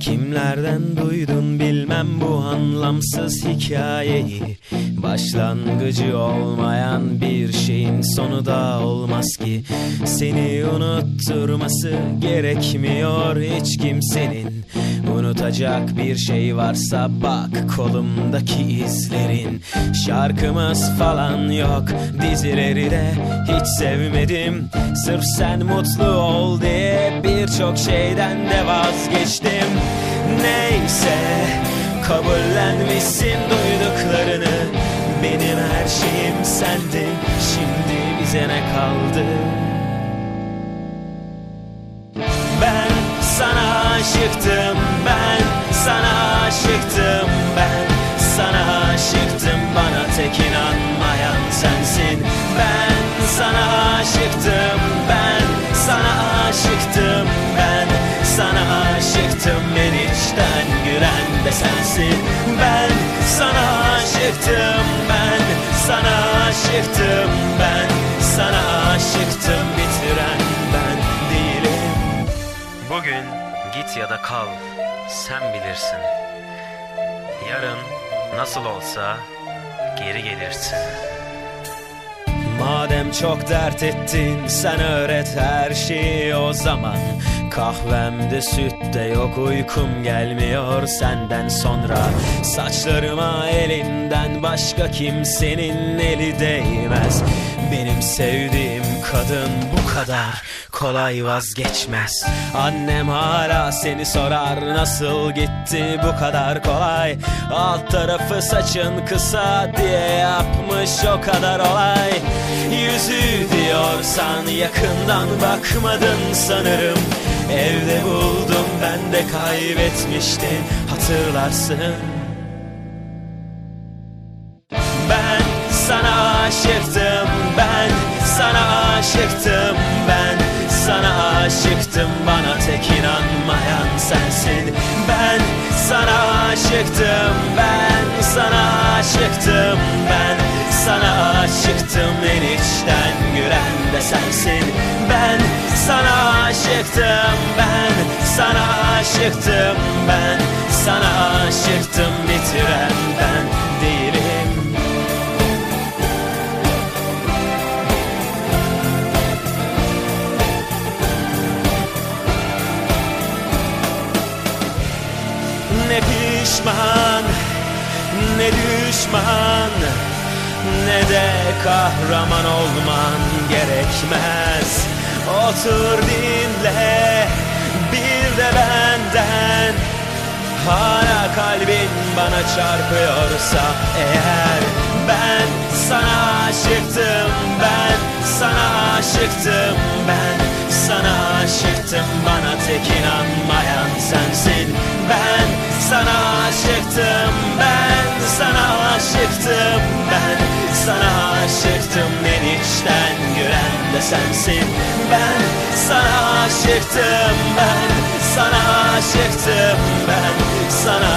Kimlerden duydun bilmem bu anlamsız hikayeyi. Başlangıcı olmayan bir şeyin sonu da olmaz ki. Seni unutturması gerekmiyor hiç kimsenin. Unutacak bir şey varsa bak kolumdaki izlerin. Şarkımız falan yok dizileri de hiç sevmedim. Sırf sen mutlu ol diye birçok şeyden de vazgeçtim Neyse kabullenmişsin duyduklarını. Benim her şeyim sendin şimdi bize ne kaldı? Ben sana aşıktım aşıktım ben sana aşıktım ben sana aşıktım bitiren ben değilim Bugün git ya da kal, sen bilirsin. Yarın nasıl olsa geri gelirsin. Madem çok dert ettin sen öğret her şeyi o zaman. Kahvemde süt de yok uykum gelmiyor senden sonra. Saçlarıma elinden başka kimsenin eli değmez. Benim sevdiğim kadın bu kadar kolay vazgeçmez. Annem hala seni sorar nasıl gitti bu kadar kolay? Alt tarafı saçın kısa diye yapmış o kadar olay. Yüzü diyorsan yakından bakmadın sanırım. Evde buldum ben de kaybetmiştin hatırlarsın. Ben sana aşıktım ben sana aşıktım sensin Ben sana aşıktım ben sana aşıktım ben sana aşıktım. En içten gülen de sensin. Ben sana aşıktım ben sana aşıktım ben sana aşıktım. Bitiren ben değilim Ne pişman ne düşman ne de kahraman olman gerekmez. Otur dinle bir de benden. Hala kalbin bana çarpıyorsa eğer Ben sana aşıktım ben sana aşıktım ben sana aşıktım. Bana tek inanmayan sensin Ben sana aşıktım ben sana aşıktım ben. Sana aşıktım en içten gülen de sensin Ben. Sana aşıktım ben sana aşıktım ben. Sana